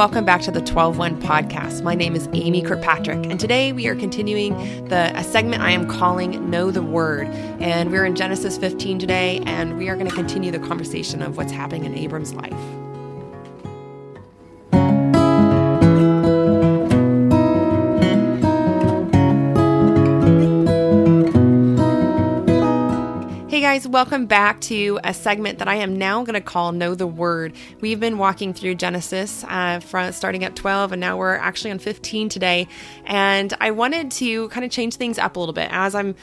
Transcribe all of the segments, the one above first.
welcome back to the 12-1 podcast. My name is Amy Kirkpatrick, and today we are continuing the a segment I am calling Know the Word. And we're in Genesis 15 today, and we are going to continue the conversation of what's happening in Abram's life. Guys, welcome back to a segment that I am now going to call Know the Word. We've been walking through Genesis uh, from starting at 12, and now we're actually on 15 today. And I wanted to kind of change things up a little bit as I'm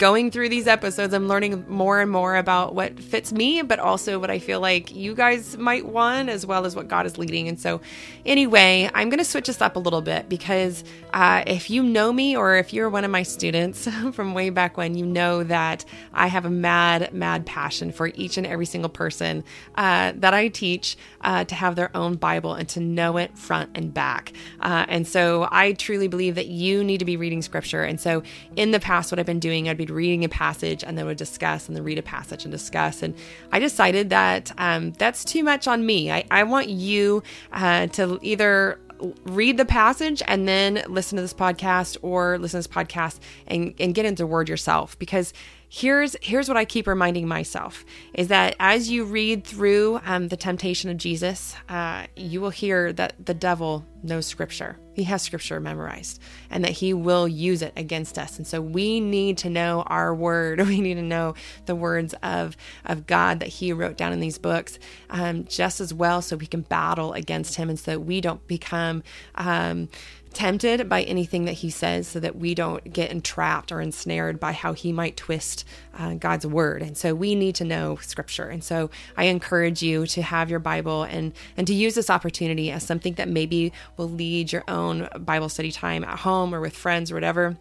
going through these episodes, I'm learning more and more about what fits me, but also what I feel like you guys might want, as well as what God is leading. And so, anyway, I'm going to switch this up a little bit because uh, if you know me or if you're one of my students from way back when, you know that I have a mad, mad passion for each and every single person uh, that I teach uh, to have their own Bible and to know it front and back. Uh, and so, I truly believe that you need to be reading scripture. And so, in the past, what I've been doing, I'd be reading a passage and then would discuss and then read a passage and discuss. And I decided that um, that's too much on me. I, I want you uh, to either read the passage and then listen to this podcast or listen to this podcast and, and get into word yourself because here's here's what I keep reminding myself is that as you read through um, the temptation of Jesus, uh, you will hear that the devil knows Scripture. He has Scripture memorized, and that he will use it against us. And so we need to know our word. We need to know the words of of God that He wrote down in these books, um, just as well, so we can battle against him, and so we don't become. Um, tempted by anything that he says so that we don't get entrapped or ensnared by how he might twist uh, God's word. And so we need to know scripture. And so I encourage you to have your Bible and and to use this opportunity as something that maybe will lead your own Bible study time at home or with friends or whatever.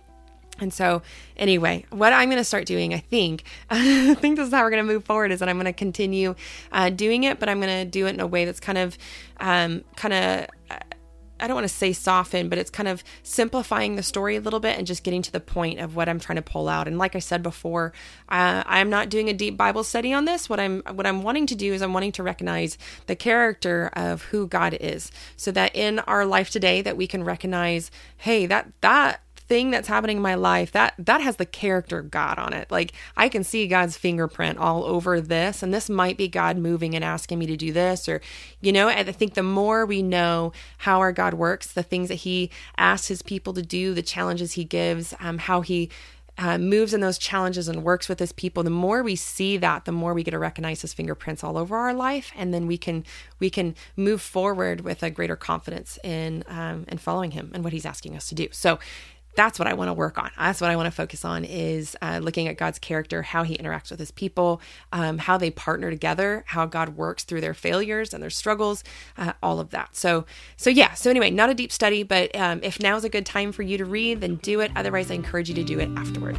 And so, anyway, what I'm going to start doing, I think, I think this is how we're going to move forward, is that I'm going to continue uh, doing it, but I'm going to do it in a way that's kind of, um, kind of I don't want to say soften, but it's kind of simplifying the story a little bit and just getting to the point of what I'm trying to pull out. And like I said before, uh, I'm not doing a deep Bible study on this. What I'm what I'm wanting to do is I'm wanting to recognize the character of who God is, so that in our life today that we can recognize, hey, that that thing that's happening in my life that that has the character of God on it. Like I can see God's fingerprint all over this and this might be God moving and asking me to do this or you know, I think the more we know how our God works, the things that he asks his people to do, the challenges he gives, um, how he uh, moves in those challenges and works with his people the more we see that the more we get to recognize his fingerprints all over our life and then we can we can move forward with a greater confidence in um, in following him and what he's asking us to do so that's what I want to work on. That's what I want to focus on is uh, looking at God's character, how He interacts with His people, um, how they partner together, how God works through their failures and their struggles, uh, all of that. So, so yeah. So anyway, not a deep study, but um, if now is a good time for you to read, then do it. Otherwise, I encourage you to do it afterward.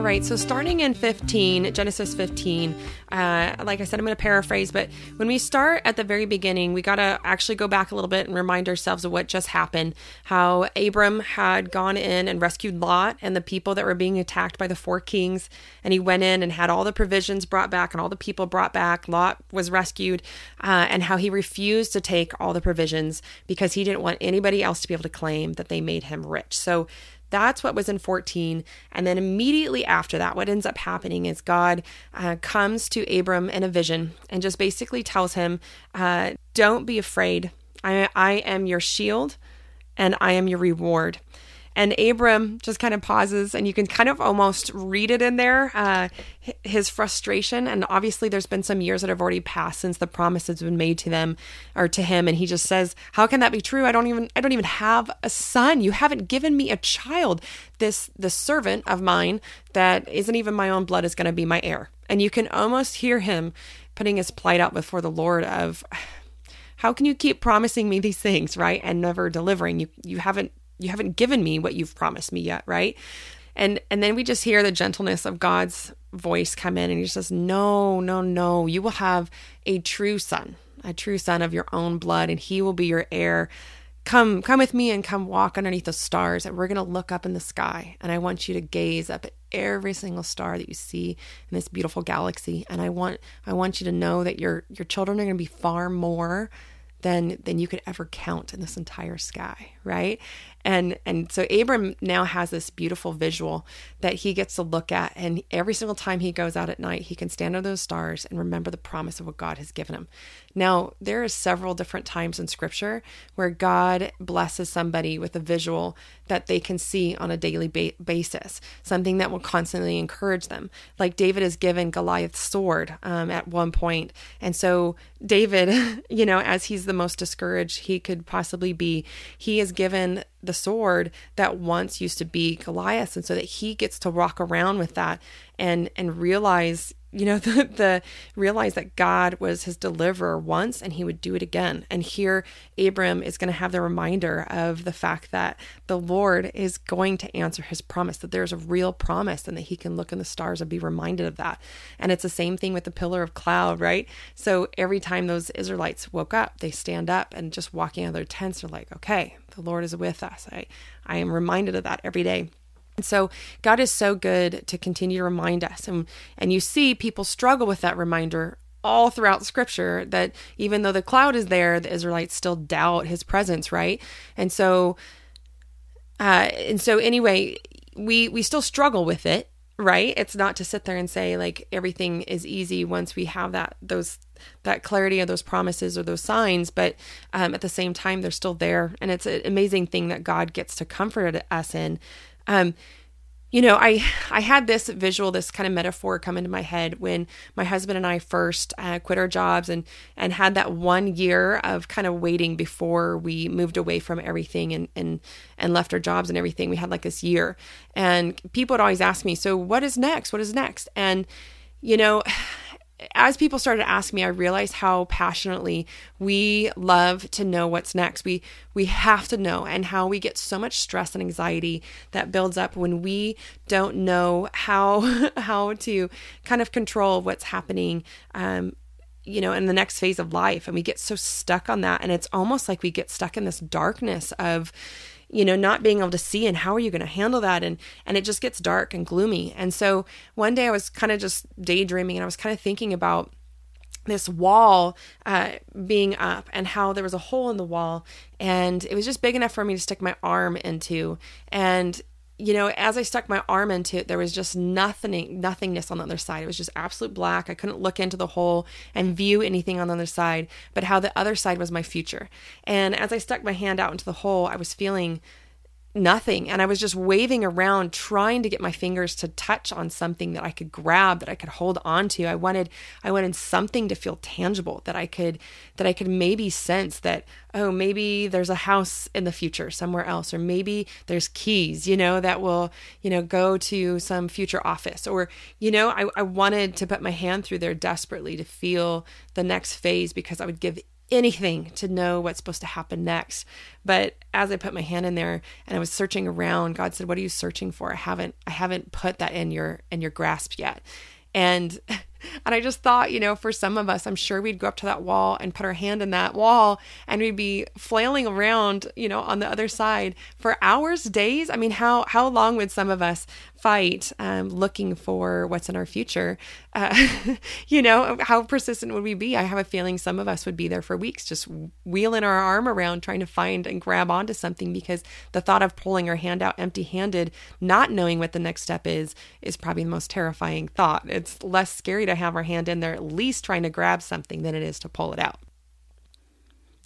All right, so starting in 15, Genesis 15, uh, like I said, I'm going to paraphrase, but when we start at the very beginning, we got to actually go back a little bit and remind ourselves of what just happened. How Abram had gone in and rescued Lot and the people that were being attacked by the four kings. And he went in and had all the provisions brought back and all the people brought back. Lot was rescued, uh, and how he refused to take all the provisions because he didn't want anybody else to be able to claim that they made him rich. So that's what was in 14. And then immediately after that, what ends up happening is God uh, comes to Abram in a vision and just basically tells him, uh, Don't be afraid. I, I am your shield and I am your reward. And Abram just kind of pauses, and you can kind of almost read it in there uh, his frustration. And obviously, there's been some years that have already passed since the promise has been made to them or to him. And he just says, "How can that be true? I don't even I don't even have a son. You haven't given me a child. This the servant of mine that isn't even my own blood is going to be my heir." And you can almost hear him putting his plight out before the Lord of how can you keep promising me these things right and never delivering you you haven't you haven't given me what you've promised me yet, right? And and then we just hear the gentleness of God's voice come in and he says, "No, no, no. You will have a true son, a true son of your own blood and he will be your heir." come come with me and come walk underneath the stars and we're going to look up in the sky and i want you to gaze up at every single star that you see in this beautiful galaxy and i want i want you to know that your your children are going to be far more than than you could ever count in this entire sky right and and so abram now has this beautiful visual that he gets to look at. And every single time he goes out at night he can stand under those stars and remember the promise of what god has given him. Now there are several different times in scripture where god blesses somebody with a visual that they can see on a daily ba- basis something that will constantly encourage them. Like david is given goliath's sword um, at one point. And so david you know as he's the most discouraged he could possibly be he is given the sword that once used to be Goliath and so that he gets to walk around with that and and realize you know the, the realize that God was his deliverer once and he would do it again. And here Abram is going to have the reminder of the fact that the Lord is going to answer his promise that there's a real promise and that he can look in the stars and be reminded of that. And it's the same thing with the pillar of cloud right? So every time those Israelites woke up they stand up and just walking out of their tents are like okay the Lord is with us. I I am reminded of that every day and so God is so good to continue to remind us. And, and you see people struggle with that reminder all throughout scripture that even though the cloud is there, the Israelites still doubt his presence, right? And so, uh, and so anyway, we, we still struggle with it, right? It's not to sit there and say like everything is easy once we have that, those, that clarity of those promises or those signs, but um, at the same time, they're still there. And it's an amazing thing that God gets to comfort us in um, you know, I I had this visual, this kind of metaphor come into my head when my husband and I first uh, quit our jobs and and had that one year of kind of waiting before we moved away from everything and and and left our jobs and everything. We had like this year, and people would always ask me, "So what is next? What is next?" And you know, as people started to ask me, I realized how passionately we love to know what's next. We we have to know, and how we get so much stress and anxiety that builds up when we don't know how how to kind of control what's happening. Um, you know, in the next phase of life, and we get so stuck on that, and it's almost like we get stuck in this darkness of, you know not being able to see and how are you going to handle that? And and it just gets dark and gloomy. And so one day i was kind of just daydreaming and i was kind of thinking about this wall uh, being up and how there was a hole in the wall and it was just big enough for me to stick my arm into. And you know, as I stuck my arm into it, there was just nothing, nothingness on the other side. It was just absolute black. I couldn't look into the hole and view anything on the other side, but how the other side was my future. And as I stuck my hand out into the hole, I was feeling nothing. And I was just waving around trying to get my fingers to touch on something that I could grab, that I could hold on to. I wanted I wanted something to feel tangible that I could that I could maybe sense that, oh, maybe there's a house in the future somewhere else, or maybe there's keys, you know, that will, you know, go to some future office. Or, you know, I, I wanted to put my hand through there desperately to feel the next phase because I would give anything to know what's supposed to happen next. But as I put my hand in there and I was searching around, God said, "What are you searching for? I haven't I haven't put that in your in your grasp yet." And and I just thought, you know, for some of us, I'm sure we'd go up to that wall and put our hand in that wall and we'd be flailing around, you know, on the other side for hours, days. I mean, how how long would some of us fight um, looking for what's in our future? Uh, you know, how persistent would we be? I have a feeling some of us would be there for weeks, just wheeling our arm around trying to find and grab onto something because the thought of pulling our hand out empty-handed, not knowing what the next step is, is probably the most terrifying thought. It's less scary to have our hand in there, at least trying to grab something, than it is to pull it out.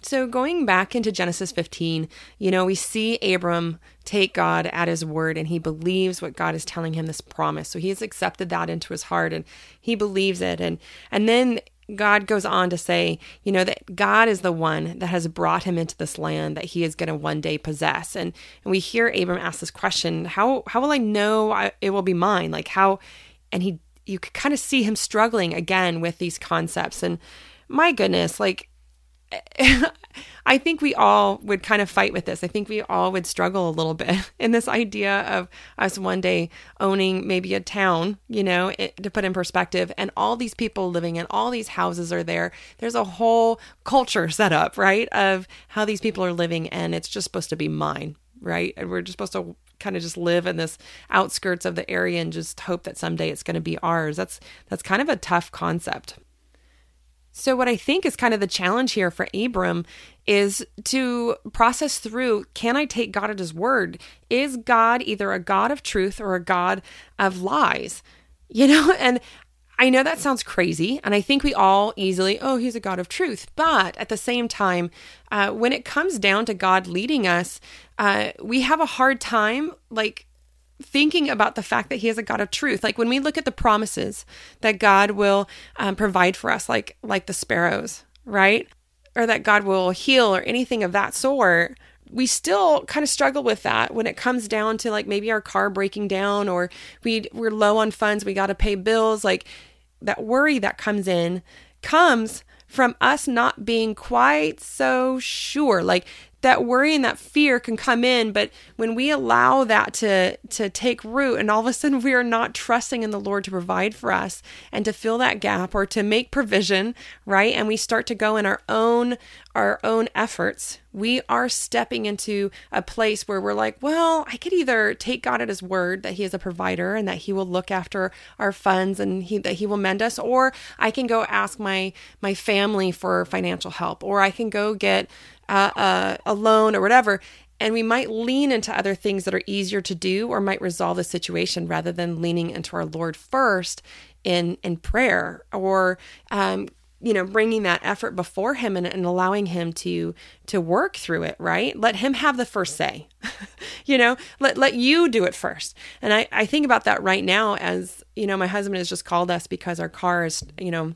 So, going back into Genesis 15, you know, we see Abram take God at his word and he believes what God is telling him this promise. So, he has accepted that into his heart and he believes it. And, and then God goes on to say, you know, that God is the one that has brought him into this land that he is going to one day possess. And, and we hear Abram ask this question, how, how will I know I, it will be mine? Like how, and he you could kind of see him struggling again with these concepts. And my goodness, like I think we all would kind of fight with this. I think we all would struggle a little bit in this idea of us one day owning maybe a town, you know, it, to put in perspective, and all these people living in all these houses are there. There's a whole culture set up, right, of how these people are living, and it's just supposed to be mine, right? And we're just supposed to kind of just live in this outskirts of the area and just hope that someday it's going to be ours. That's that's kind of a tough concept. So, what I think is kind of the challenge here for Abram is to process through can I take God at his word? Is God either a God of truth or a God of lies? You know, and I know that sounds crazy, and I think we all easily, oh, he's a God of truth. But at the same time, uh, when it comes down to God leading us, uh, we have a hard time, like, thinking about the fact that he is a god of truth like when we look at the promises that god will um, provide for us like like the sparrows right or that god will heal or anything of that sort we still kind of struggle with that when it comes down to like maybe our car breaking down or we we're low on funds we got to pay bills like that worry that comes in comes from us not being quite so sure. Like that worry and that fear can come in but when we allow that to to take root and all of a sudden we are not trusting in the lord to provide for us and to fill that gap or to make provision right and we start to go in our own our own efforts we are stepping into a place where we're like well i could either take god at his word that he is a provider and that he will look after our funds and he that he will mend us or i can go ask my my family for financial help or i can go get uh, a loan or whatever. And we might lean into other things that are easier to do or might resolve the situation rather than leaning into our Lord first in, in prayer or, um, you know bringing that effort before him and, and, allowing him to to work through it right let him have the first say you know let let you do it first and i i think about that right now as you know my husband has just called us because our car is you know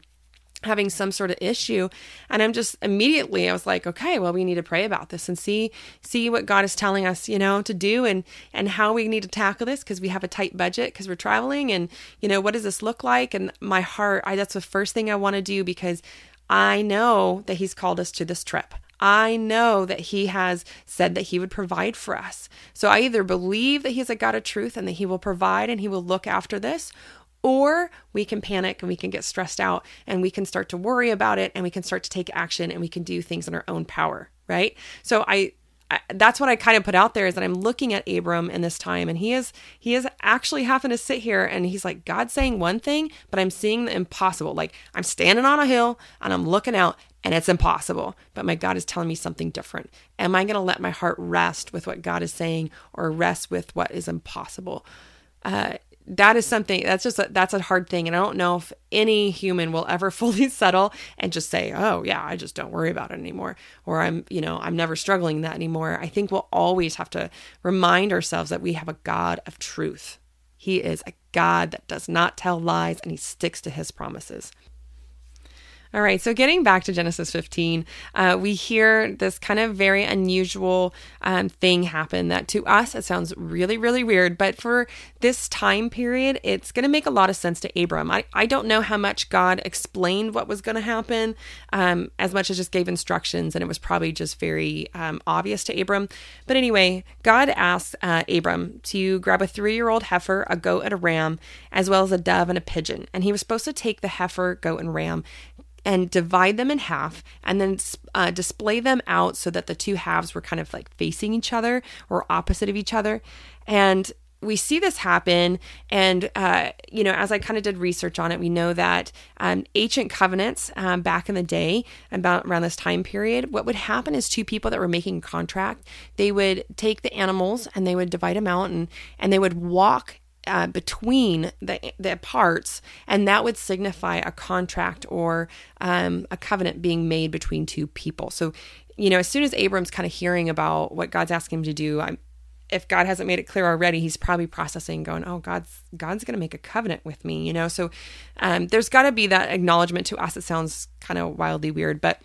having some sort of issue. And i'm just immediately i was like okay well we need to pray about this and see see what god is telling us you know to do and and how we need to tackle this because we have a tight budget because we're traveling and you know what does this look like? And my heart i that's the first thing i want to do because i know that he's called us to this trip. I know that He has said that He would provide for us. So I either believe that He's a God of truth and that He will provide and He will look after this, or we can panic and we can get stressed out and we can start to worry about it and we can start to take action and we can do things in our own power, right? So I, I that's what I kind of put out there is that I'm looking at Abram in this time and he is he is actually having to sit here and he's like God's saying one thing, but I'm seeing the impossible. Like I'm standing on a hill and I'm looking out and it's impossible, but my God is telling me something different. Am I going to let my heart rest with what God is saying or rest with what is impossible? Uh, that is something that's just a, that's a hard thing. And i don't know if any human will ever fully settle and just say oh yeah i just don't worry about it anymore. Or i'm you know i'm never struggling that anymore. I think we'll always have to remind ourselves that we have a god of truth. He is a god that does not tell lies and he sticks to his promises all right, so getting back to Genesis 15, uh, we hear this kind of very unusual um, thing happen that to us it sounds really, really weird, but for this time period, it's going to make a lot of sense to Abram. I, I don't know how much God explained what was going to happen, um, as much as just gave instructions, and it was probably just very um, obvious to Abram. But anyway, God asked uh, Abram to grab a three year old heifer, a goat, and a ram, as well as a dove and a pigeon. And he was supposed to take the heifer, goat, and ram and divide them in half and then uh, display them out so that the two halves were kind of like facing each other or opposite of each other. And we see this happen and uh, you know as i kind of did research on it we know that um, ancient covenants um, back in the day about around this time period what would happen is two people that were making a contract they would take the animals and they would divide them out and, and they would walk uh, between the the parts, and that would signify a contract or um, a covenant being made between two people. So, you know, as soon as Abram's kind of hearing about what God's asking him to do, I'm, if God hasn't made it clear already, he's probably processing, going, "Oh, God's God's going to make a covenant with me," you know. So, um, there's got to be that acknowledgement to us. It sounds kind of wildly weird, but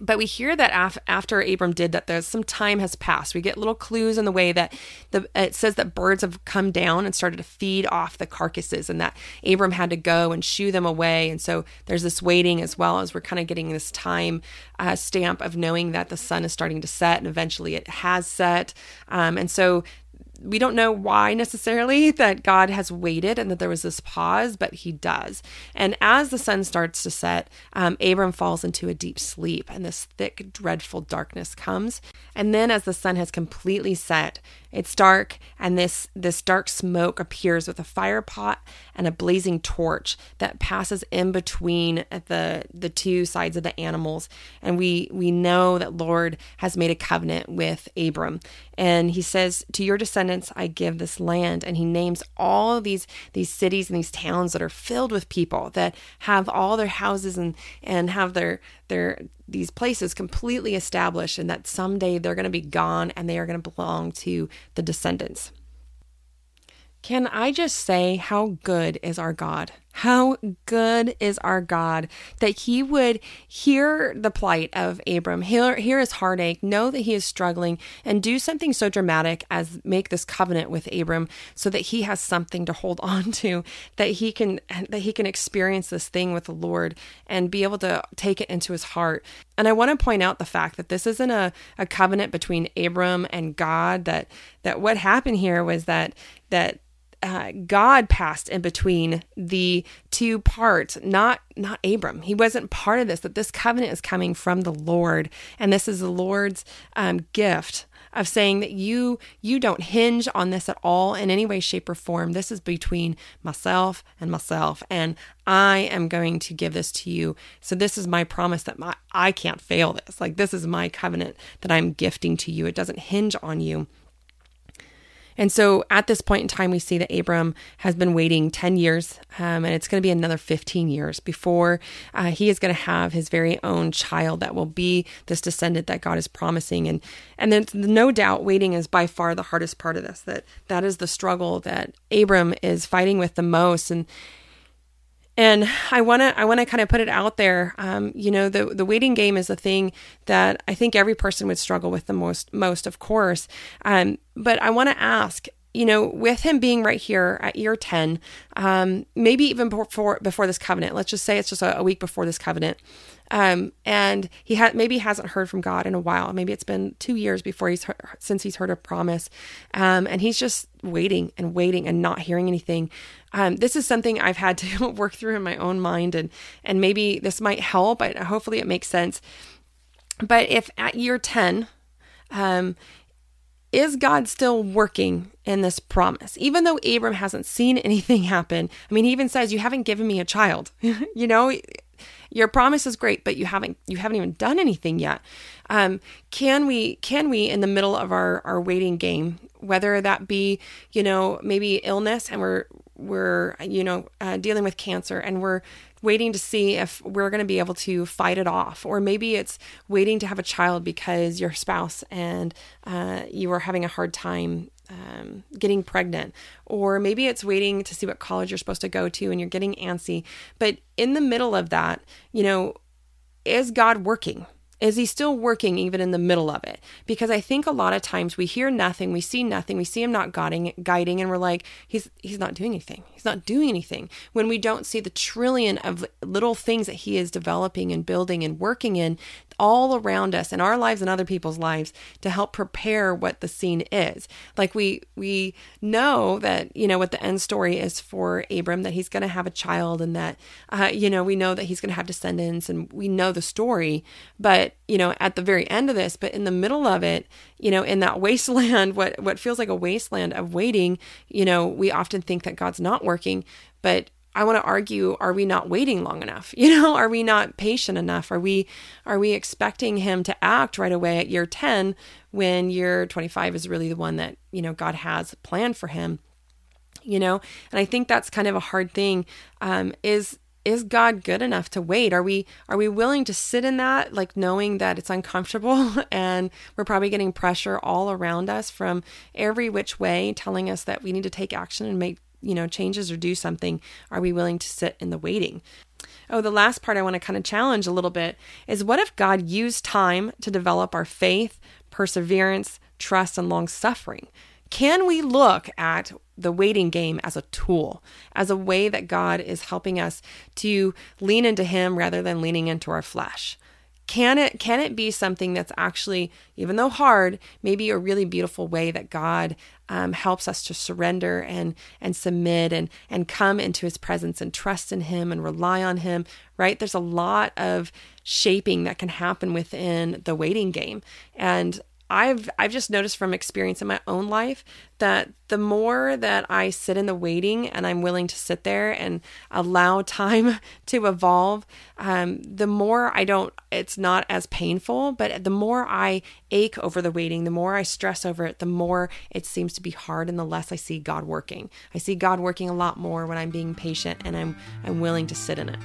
but we hear that af- after Abram did that, there's some time has passed. We get little clues in the way that the it says that birds have come down and started to feed off the carcasses, and that Abram had to go and shoo them away. And so there's this waiting as well as we're kind of getting this time uh, stamp of knowing that the sun is starting to set, and eventually it has set. Um, and so we don't know why necessarily that God has waited and that there was this pause, but he does. And as the sun starts to set, um, Abram falls into a deep sleep, and this thick, dreadful darkness comes. And then, as the sun has completely set, it's dark, and this this dark smoke appears with a fire pot and a blazing torch that passes in between the the two sides of the animals. And we we know that Lord has made a covenant with Abram, and He says, "To your descendants I give this land." And He names all these these cities and these towns that are filled with people that have all their houses and and have their their these places completely established and that someday they're going to be gone and they are going to belong to the descendants. Can I just say how good is our God? How good is our God that He would hear the plight of Abram, hear, hear his heartache, know that he is struggling, and do something so dramatic as make this covenant with Abram so that he has something to hold on to, that he can that he can experience this thing with the Lord and be able to take it into his heart. And I want to point out the fact that this isn't a, a covenant between Abram and God, that that what happened here was that that uh, God passed in between the two parts, not not Abram. He wasn't part of this. That this covenant is coming from the Lord, and this is the Lord's um, gift of saying that you you don't hinge on this at all in any way, shape, or form. This is between myself and myself, and I am going to give this to you. So this is my promise that my I can't fail this. Like this is my covenant that I'm gifting to you. It doesn't hinge on you. And so at this point in time, we see that Abram has been waiting 10 years, um, and it's going to be another 15 years before uh, he is going to have his very own child that will be this descendant that God is promising. And and then no doubt waiting is by far the hardest part of this. That that is the struggle that Abram is fighting with the most. And and I want to I want to kind of put it out there. Um, you know, the the waiting game is a thing that I think every person would struggle with the most most, of course. Um, but I want to ask, you know, with him being right here at year 10, um, maybe even before before this covenant, let's just say it's just a, a week before this covenant. Um, and he had maybe hasn't heard from God in a while. Maybe it's been two years before he's heard, since he's heard a promise, um, and he's just waiting and waiting and not hearing anything. Um, this is something I've had to work through in my own mind, and and maybe this might help. But hopefully, it makes sense. But if at year ten, um, is God still working in this promise? Even though Abram hasn't seen anything happen, I mean, he even says, "You haven't given me a child." you know, your promise is great, but you haven't you haven't even done anything yet. Um, can we can we in the middle of our our waiting game, whether that be you know maybe illness and we're we're you know uh, dealing with cancer and we're waiting to see if we're going to be able to fight it off or maybe it's waiting to have a child because your spouse and uh, you are having a hard time um, getting pregnant, or maybe it's waiting to see what college you're supposed to go to and you're getting antsy. But in the middle of that, you know, is God working? Is he still working even in the middle of it? Because I think a lot of times we hear nothing, we see nothing, we see him not guiding, guiding, and we're like, he's he's not doing anything. He's not doing anything. When we don't see the trillion of little things that he is developing and building and working in all around us in our lives and other people's lives to help prepare what the scene is. Like we we know that you know what the end story is for Abram that he's going to have a child and that uh, you know we know that he's going to have descendants and we know the story, but you know at the very end of this, but in the middle of it, you know in that wasteland, what what feels like a wasteland of waiting, you know we often think that God's not working, but I want to argue are we not waiting long enough? You know, are we not patient enough? Are we are we expecting him to act right away at year 10 when year 25 is really the one that, you know, God has planned for him? You know, and I think that's kind of a hard thing um is is God good enough to wait? Are we are we willing to sit in that like knowing that it's uncomfortable and we're probably getting pressure all around us from every which way telling us that we need to take action and make you know, changes or do something, are we willing to sit in the waiting? oh, the last part I want to kind of challenge a little bit is what if God used time to develop our faith, perseverance, trust, and long suffering? Can we look at the waiting game as a tool, as a way that God is helping us to lean into Him rather than leaning into our flesh? Can it can it be something that's actually, even though hard, maybe a really beautiful way that God um, helps us to surrender and and submit and and come into His presence and trust in Him and rely on Him. Right? There's a lot of shaping that can happen within the waiting game, and I've I've just noticed from experience in my own life that the more that I sit in the waiting and I'm willing to sit there and allow time to evolve, um, the more I don't. It's not as painful, but the more I ache over the waiting, the more I stress over it, the more it seems to be hard, and the less I see God working. I see God working a lot more when I'm being patient and I'm I'm willing to sit in it.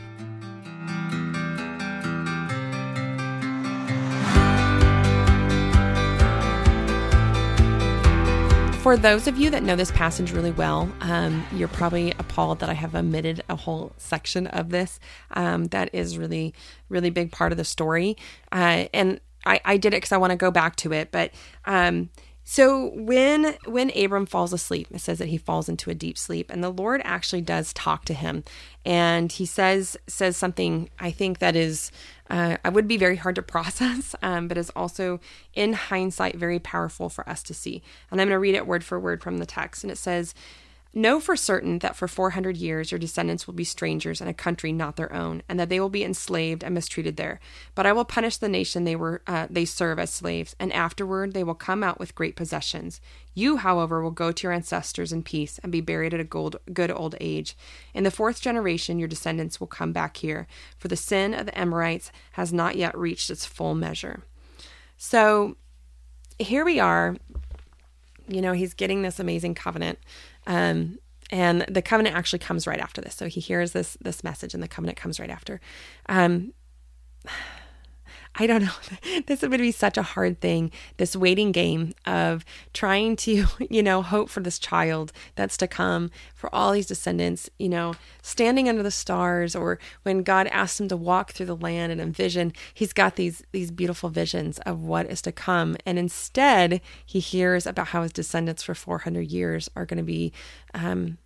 For those of you that know this passage really well, um, you're probably appalled that I have omitted a whole section of this. Um, that is really, really big part of the story. Uh, and I, I, did it because I want to go back to it. But um, so when when Abram falls asleep, it says that he falls into a deep sleep, and the Lord actually does talk to him, and he says says something I think that is uh, I would be very hard to process, um, but is also in hindsight very powerful for us to see. And I'm going to read it word for word from the text. And it says, Know for certain that for 400 years your descendants will be strangers in a country not their own, and that they will be enslaved and mistreated there. But I will punish the nation they were uh, they serve as slaves, and afterward they will come out with great possessions. You, however, will go to your ancestors in peace and be buried at a gold, good old age. In the fourth generation your descendants will come back here, for the sin of the Amorites has not yet reached its full measure. So here we are. You know, he's getting this amazing covenant um, and the covenant actually comes right after this. So he hears this this message, and the covenant comes right after. Um, I don't know. this would be such a hard thing. This waiting game of trying to, you know, hope for this child that's to come, for all these descendants, you know, standing under the stars, or when God asks him to walk through the land and envision, he's got these these beautiful visions of what is to come, and instead he hears about how his descendants for 400 years are going to be um,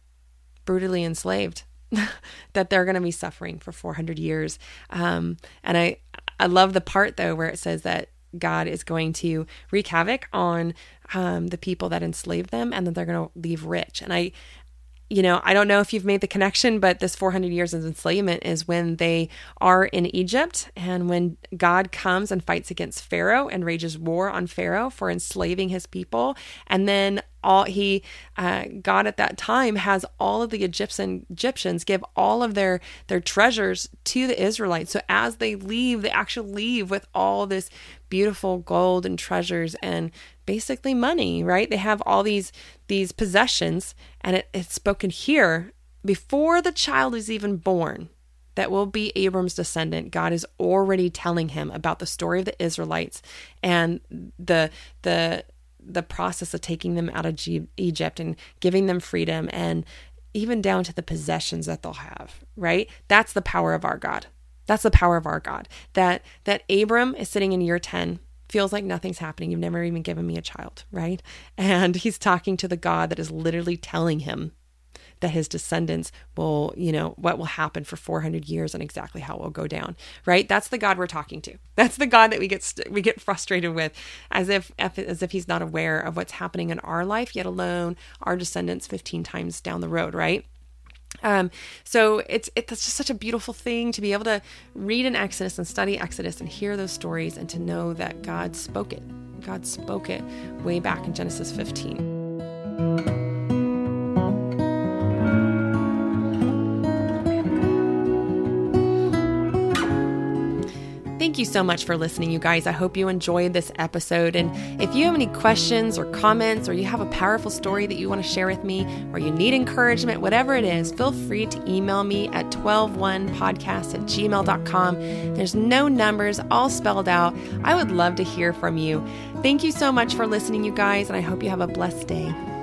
brutally enslaved. that they're going to be suffering for 400 years. Um, and I, I love the part though where it says that God is going to wreak havoc on um, the people that enslaved them and that they're going to leave rich. And I, you know, I don't know if you've made the connection, but this 400 years of enslavement is when they are in Egypt and when God comes and fights against Pharaoh and rages war on Pharaoh for enslaving his people. And then all he uh, God at that time has all of the Egyptian Egyptians give all of their their treasures to the Israelites. So as they leave, they actually leave with all this beautiful gold and treasures and basically money, right? They have all these these possessions, and it, it's spoken here before the child is even born that will be Abram's descendant. God is already telling him about the story of the Israelites and the the the process of taking them out of G- Egypt and giving them freedom and even down to the possessions that they'll have, right? That's the power of our God. That's the power of our God. That that Abram is sitting in year 10 feels like nothing's happening. You've never even given me a child, right? And he's talking to the God that is literally telling him that his descendants will, you know, what will happen for 400 years and exactly how it will go down, right? That's the God we're talking to. That's the God that we get we get frustrated with as if as if he's not aware of what's happening in our life, yet alone our descendants 15 times down the road, right? Um, so it's it's just such a beautiful thing to be able to read in Exodus and study Exodus and hear those stories and to know that God spoke it. God spoke it way back in Genesis 15. You so much for listening, you guys. I hope you enjoyed this episode. And if you have any questions or comments, or you have a powerful story that you want to share with me, or you need encouragement, whatever it is, feel free to email me at 121podcast at gmail.com. There's no numbers, all spelled out. I would love to hear from you. Thank you so much for listening, you guys, and I hope you have a blessed day.